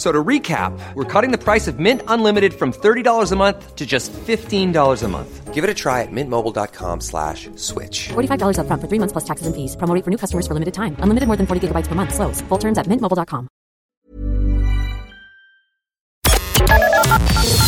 So to recap, we're cutting the price of Mint Unlimited from $30 a month to just $15 a month. Give it a try at mintmobile.com slash switch. $45 up front for three months plus taxes and fees. Promo for new customers for limited time. Unlimited more than 40 gigabytes per month. Slows. Full terms at mintmobile.com.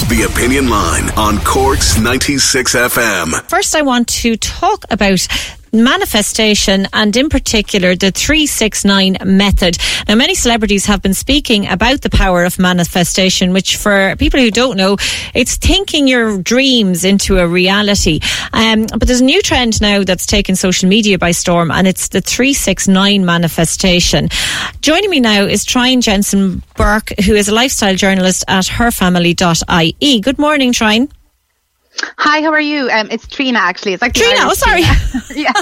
The Opinion Line on Corks 96 FM. First, I want to talk about manifestation and in particular the 369 method. Now many celebrities have been speaking about the power of manifestation which for people who don't know it's thinking your dreams into a reality. Um, but there's a new trend now that's taken social media by storm and it's the 369 manifestation. Joining me now is Trine Jensen Burke who is a lifestyle journalist at herfamily.ie. Good morning Trine. Hi, how are you? Um, it's Trina, actually. It's like Trina. Oh, sorry. yeah,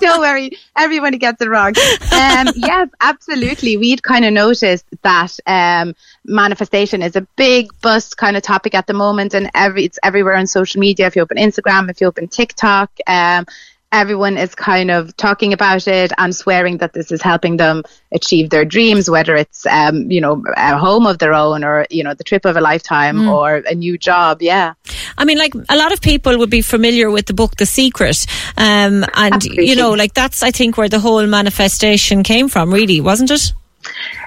don't worry. Everybody gets it wrong. Um, yes, absolutely. We'd kind of noticed that um, manifestation is a big buzz kind of topic at the moment, and every it's everywhere on social media. If you open Instagram, if you open TikTok, um, everyone is kind of talking about it and swearing that this is helping them achieve their dreams, whether it's, um, you know, a home of their own or, you know, the trip of a lifetime mm. or a new job. Yeah. I mean, like a lot of people would be familiar with the book The Secret. Um, and, Absolutely. you know, like that's, I think, where the whole manifestation came from, really, wasn't it?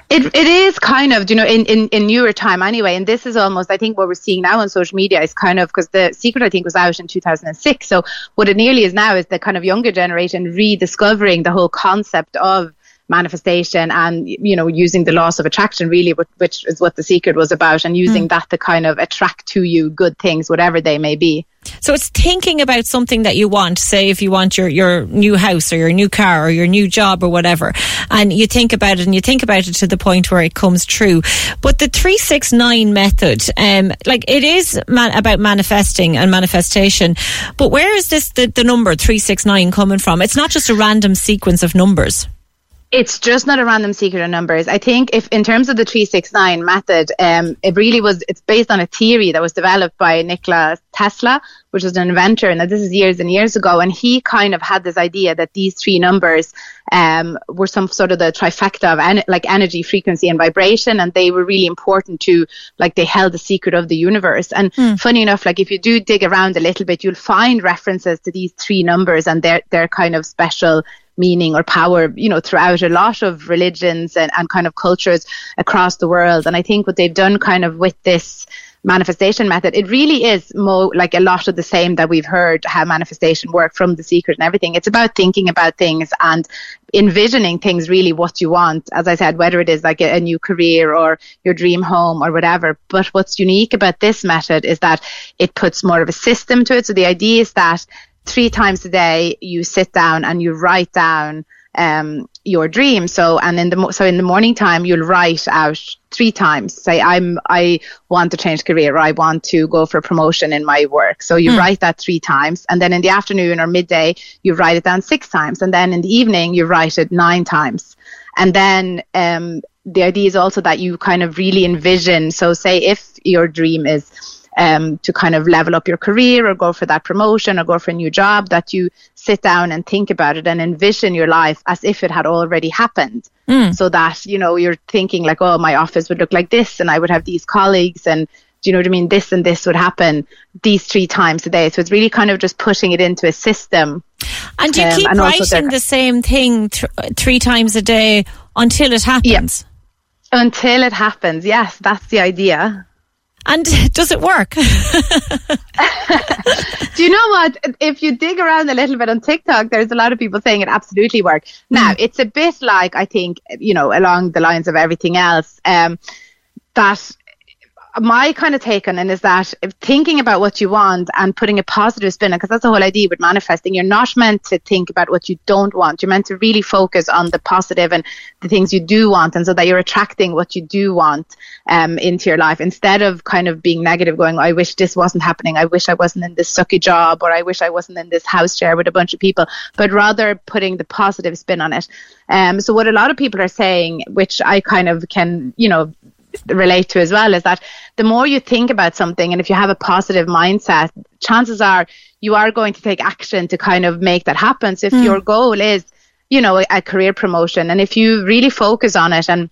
It, it is kind of, you know, in, in, in newer time anyway. And this is almost, I think, what we're seeing now on social media is kind of because the secret, I think, was out in 2006. So what it nearly is now is the kind of younger generation rediscovering the whole concept of manifestation and you know using the laws of attraction really which is what the secret was about and using mm. that to kind of attract to you good things whatever they may be. So it's thinking about something that you want say if you want your your new house or your new car or your new job or whatever and you think about it and you think about it to the point where it comes true. But the 369 method um like it is man- about manifesting and manifestation but where is this the, the number 369 coming from? It's not just a random sequence of numbers it's just not a random secret of numbers. I think if in terms of the 369 method, um, it really was, it's based on a theory that was developed by Nikola Tesla, which was an inventor. And this is years and years ago. And he kind of had this idea that these three numbers, um, were some sort of the trifecta of en- like energy, frequency and vibration. And they were really important to, like, they held the secret of the universe. And mm. funny enough, like, if you do dig around a little bit, you'll find references to these three numbers and their, their kind of special meaning or power, you know, throughout a lot of religions and, and kind of cultures across the world. And I think what they've done kind of with this manifestation method, it really is more like a lot of the same that we've heard how manifestation work from the secret and everything. It's about thinking about things and envisioning things really what you want. As I said, whether it is like a, a new career or your dream home or whatever. But what's unique about this method is that it puts more of a system to it. So the idea is that three times a day you sit down and you write down um, your dream. So, and in the so in the morning time you'll write out three times. Say, I'm I want to change career. Or I want to go for a promotion in my work. So you mm. write that three times, and then in the afternoon or midday you write it down six times, and then in the evening you write it nine times, and then um, the idea is also that you kind of really envision. So, say if your dream is um, to kind of level up your career or go for that promotion or go for a new job, that you sit down and think about it and envision your life as if it had already happened. Mm. So that, you know, you're thinking like, oh, my office would look like this and I would have these colleagues and do you know what I mean? This and this would happen these three times a day. So it's really kind of just putting it into a system. And you um, keep writing the same thing th- three times a day until it happens? Yeah. Until it happens, yes, that's the idea. And does it work? Do you know what? If you dig around a little bit on TikTok, there's a lot of people saying it absolutely works. Now, it's a bit like, I think, you know, along the lines of everything else, um, that my kind of take on it is that thinking about what you want and putting a positive spin on, because that's the whole idea with manifesting. You're not meant to think about what you don't want. You're meant to really focus on the positive and the things you do want, and so that you're attracting what you do want um, into your life instead of kind of being negative, going, "I wish this wasn't happening. I wish I wasn't in this sucky job, or I wish I wasn't in this house share with a bunch of people." But rather putting the positive spin on it. Um, so what a lot of people are saying, which I kind of can, you know, relate to as well is that the more you think about something and if you have a positive mindset, chances are you are going to take action to kind of make that happen. So if mm. your goal is, you know, a, a career promotion and if you really focus on it and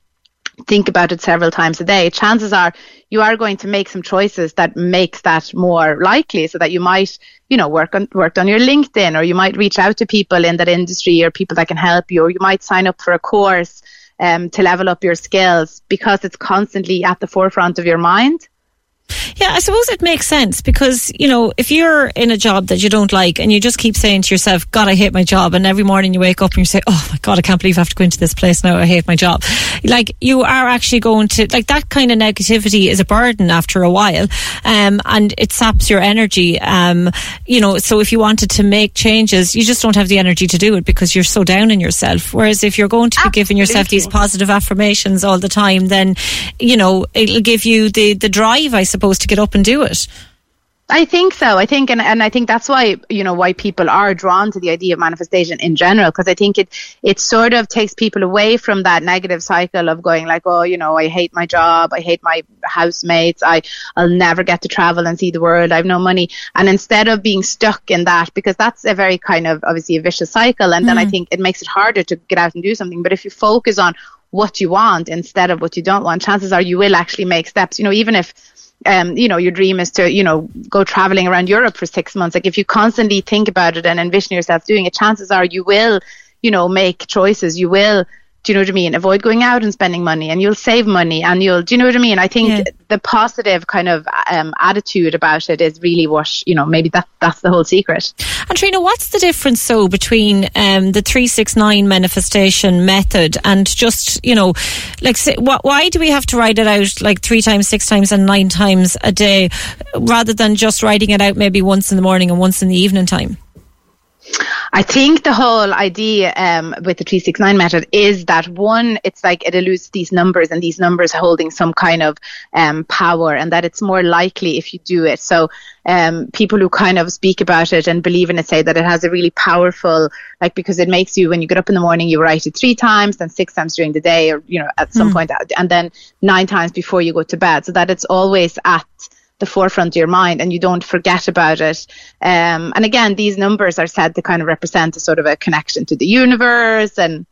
think about it several times a day, chances are you are going to make some choices that makes that more likely so that you might, you know, work on worked on your LinkedIn or you might reach out to people in that industry or people that can help you or you might sign up for a course um, to level up your skills because it's constantly at the forefront of your mind. Yeah, I suppose it makes sense because, you know, if you're in a job that you don't like and you just keep saying to yourself, God, I hate my job. And every morning you wake up and you say, Oh my God, I can't believe I have to go into this place now. I hate my job. Like you are actually going to, like that kind of negativity is a burden after a while. Um, and it saps your energy. Um, you know, so if you wanted to make changes, you just don't have the energy to do it because you're so down in yourself. Whereas if you're going to be giving yourself these positive affirmations all the time, then, you know, it'll give you the, the drive, I suppose supposed to get up and do it. I think so. I think, and, and I think that's why, you know, why people are drawn to the idea of manifestation in general, because I think it, it sort of takes people away from that negative cycle of going like, oh, you know, I hate my job. I hate my housemates. I, I'll never get to travel and see the world. I have no money. And instead of being stuck in that, because that's a very kind of obviously a vicious cycle. And mm. then I mm. think it makes it harder to get out and do something. But if you focus on what you want instead of what you don't want, chances are you will actually make steps. You know, even if, um, you know, your dream is to, you know, go traveling around Europe for six months. Like if you constantly think about it and envision yourself doing it, chances are you will, you know, make choices. You will do you know what I mean? Avoid going out and spending money, and you'll save money, and you'll. Do you know what I mean? I think yeah. the positive kind of um, attitude about it is really what you know. Maybe that that's the whole secret. And Trina, what's the difference so between um, the three six nine manifestation method and just you know, like say, wh- why do we have to write it out like three times, six times, and nine times a day, rather than just writing it out maybe once in the morning and once in the evening time? I think the whole idea um, with the 369 method is that one, it's like it alludes these numbers and these numbers holding some kind of um, power and that it's more likely if you do it. So um, people who kind of speak about it and believe in it say that it has a really powerful, like because it makes you, when you get up in the morning, you write it three times, then six times during the day or, you know, at some mm. point, and then nine times before you go to bed. So that it's always at the forefront of your mind and you don't forget about it. Um, and again, these numbers are said to kind of represent a sort of a connection to the universe and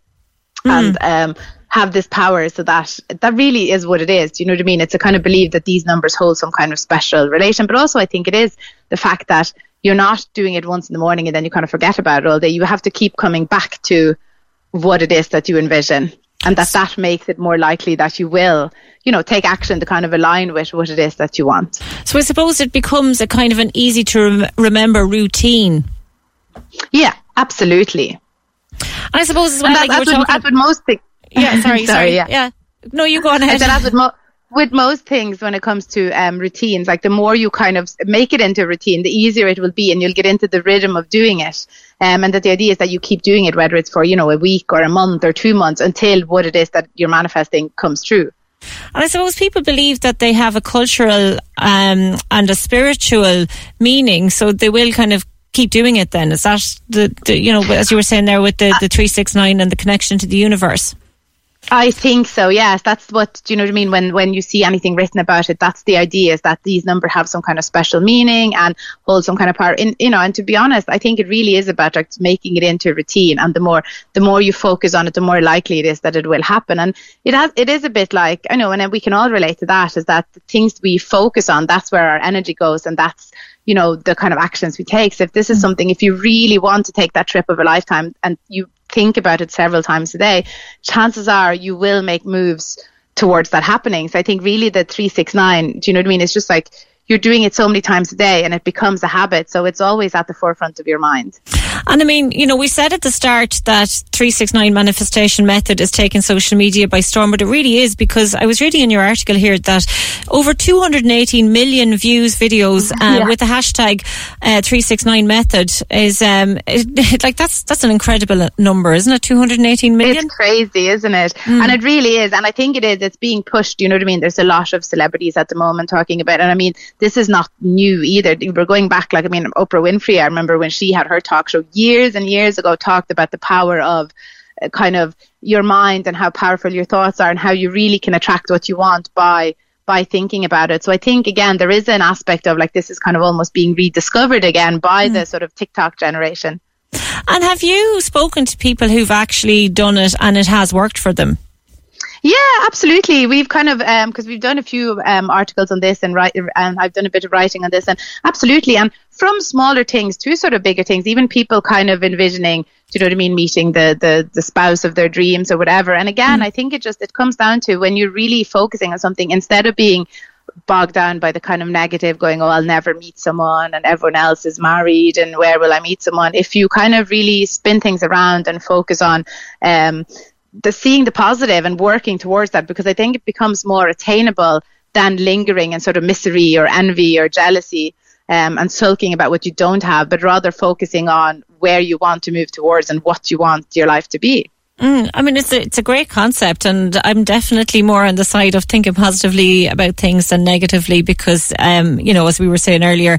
mm. and um, have this power so that that really is what it is. Do you know what I mean? It's a kind of belief that these numbers hold some kind of special relation, but also I think it is the fact that you're not doing it once in the morning and then you kind of forget about it all day. You have to keep coming back to what it is that you envision and that that makes it more likely that you will you know take action to kind of align with what it is that you want. So i suppose it becomes a kind of an easy to rem- remember routine. Yeah absolutely. And i suppose as well that, like that's, what, most things yeah sorry sorry, sorry. yeah. yeah. No you go on ahead. That's with most things when it comes to um, routines, like the more you kind of make it into a routine, the easier it will be, and you'll get into the rhythm of doing it. Um, and that the idea is that you keep doing it, whether it's for you know a week or a month or two months, until what it is that you're manifesting comes true. And I suppose people believe that they have a cultural um, and a spiritual meaning, so they will kind of keep doing it. Then is that the, the you know as you were saying there with the the three six nine and the connection to the universe. I think so. Yes, that's what do you know what I mean when when you see anything written about it. That's the idea is that these numbers have some kind of special meaning and hold some kind of power. In you know, and to be honest, I think it really is about like making it into a routine. And the more the more you focus on it, the more likely it is that it will happen. And it has it is a bit like I know, and we can all relate to that. Is that the things we focus on? That's where our energy goes, and that's you know the kind of actions we take. So if this is mm. something, if you really want to take that trip of a lifetime, and you think about it several times a day, chances are you will make moves towards that happening. So I think really the 369, do you know what I mean? It's just like you're doing it so many times a day and it becomes a habit. So it's always at the forefront of your mind. And I mean, you know, we said at the start that 369 manifestation method is taking social media by storm, but it really is because I was reading in your article here that over 218 million views videos uh, yeah. with the hashtag uh, 369 method is um, it, like that's that's an incredible number, isn't it? 218 million. It's crazy, isn't it? Mm. And it really is. And I think it is. It's being pushed. You know what I mean? There's a lot of celebrities at the moment talking about, it. and I mean this is not new either. We're going back, like, I mean, Oprah Winfrey, I remember when she had her talk show years and years ago, talked about the power of uh, kind of your mind and how powerful your thoughts are and how you really can attract what you want by by thinking about it. So I think again there is an aspect of like this is kind of almost being rediscovered again by mm. the sort of TikTok generation. And have you spoken to people who've actually done it and it has worked for them? Yeah, absolutely. We've kind of because um, we've done a few um, articles on this and and I've done a bit of writing on this, and absolutely, and from smaller things to sort of bigger things, even people kind of envisioning, do you know what I mean, meeting the the the spouse of their dreams or whatever. And again, mm. I think it just it comes down to when you're really focusing on something instead of being bogged down by the kind of negative going oh i'll never meet someone and everyone else is married and where will i meet someone if you kind of really spin things around and focus on um, the seeing the positive and working towards that because I think it becomes more attainable than lingering in sort of misery or envy or jealousy um, and sulking about what you don't have, but rather focusing on where you want to move towards and what you want your life to be. Mm, I mean, it's a, it's a great concept, and I'm definitely more on the side of thinking positively about things than negatively because, um, you know, as we were saying earlier,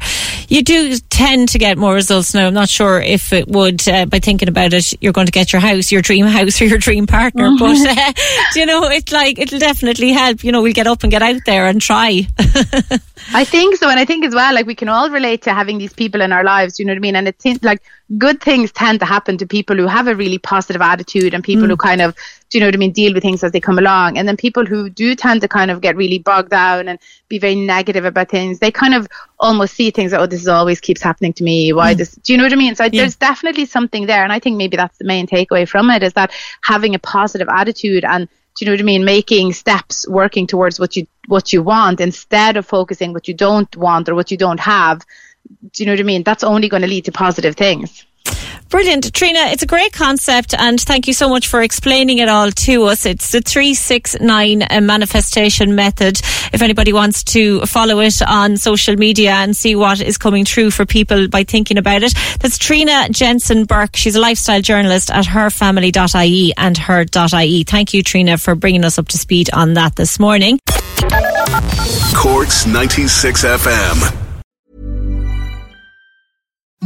you do tend to get more results. Now, I'm not sure if it would, uh, by thinking about it, you're going to get your house, your dream house, or your dream partner, but, uh, you know, it's like, it'll definitely help. You know, we'll get up and get out there and try. I think so, and I think as well, like we can all relate to having these people in our lives. You know what I mean? And it seems like good things tend to happen to people who have a really positive attitude and people mm. who kind of, do you know what I mean, deal with things as they come along. And then people who do tend to kind of get really bogged down and be very negative about things, they kind of almost see things that, oh, this always keeps happening to me. Why mm. this? Do you know what I mean? So yeah. there's definitely something there. And I think maybe that's the main takeaway from it is that having a positive attitude and do you know what I mean? Making steps, working towards what you what you want instead of focusing what you don't want or what you don't have. Do you know what I mean? That's only going to lead to positive things. Brilliant. Trina, it's a great concept and thank you so much for explaining it all to us. It's the 369 uh, manifestation method. If anybody wants to follow it on social media and see what is coming true for people by thinking about it, that's Trina Jensen Burke. She's a lifestyle journalist at herfamily.ie and her.ie. Thank you, Trina, for bringing us up to speed on that this morning. Corks 96 FM.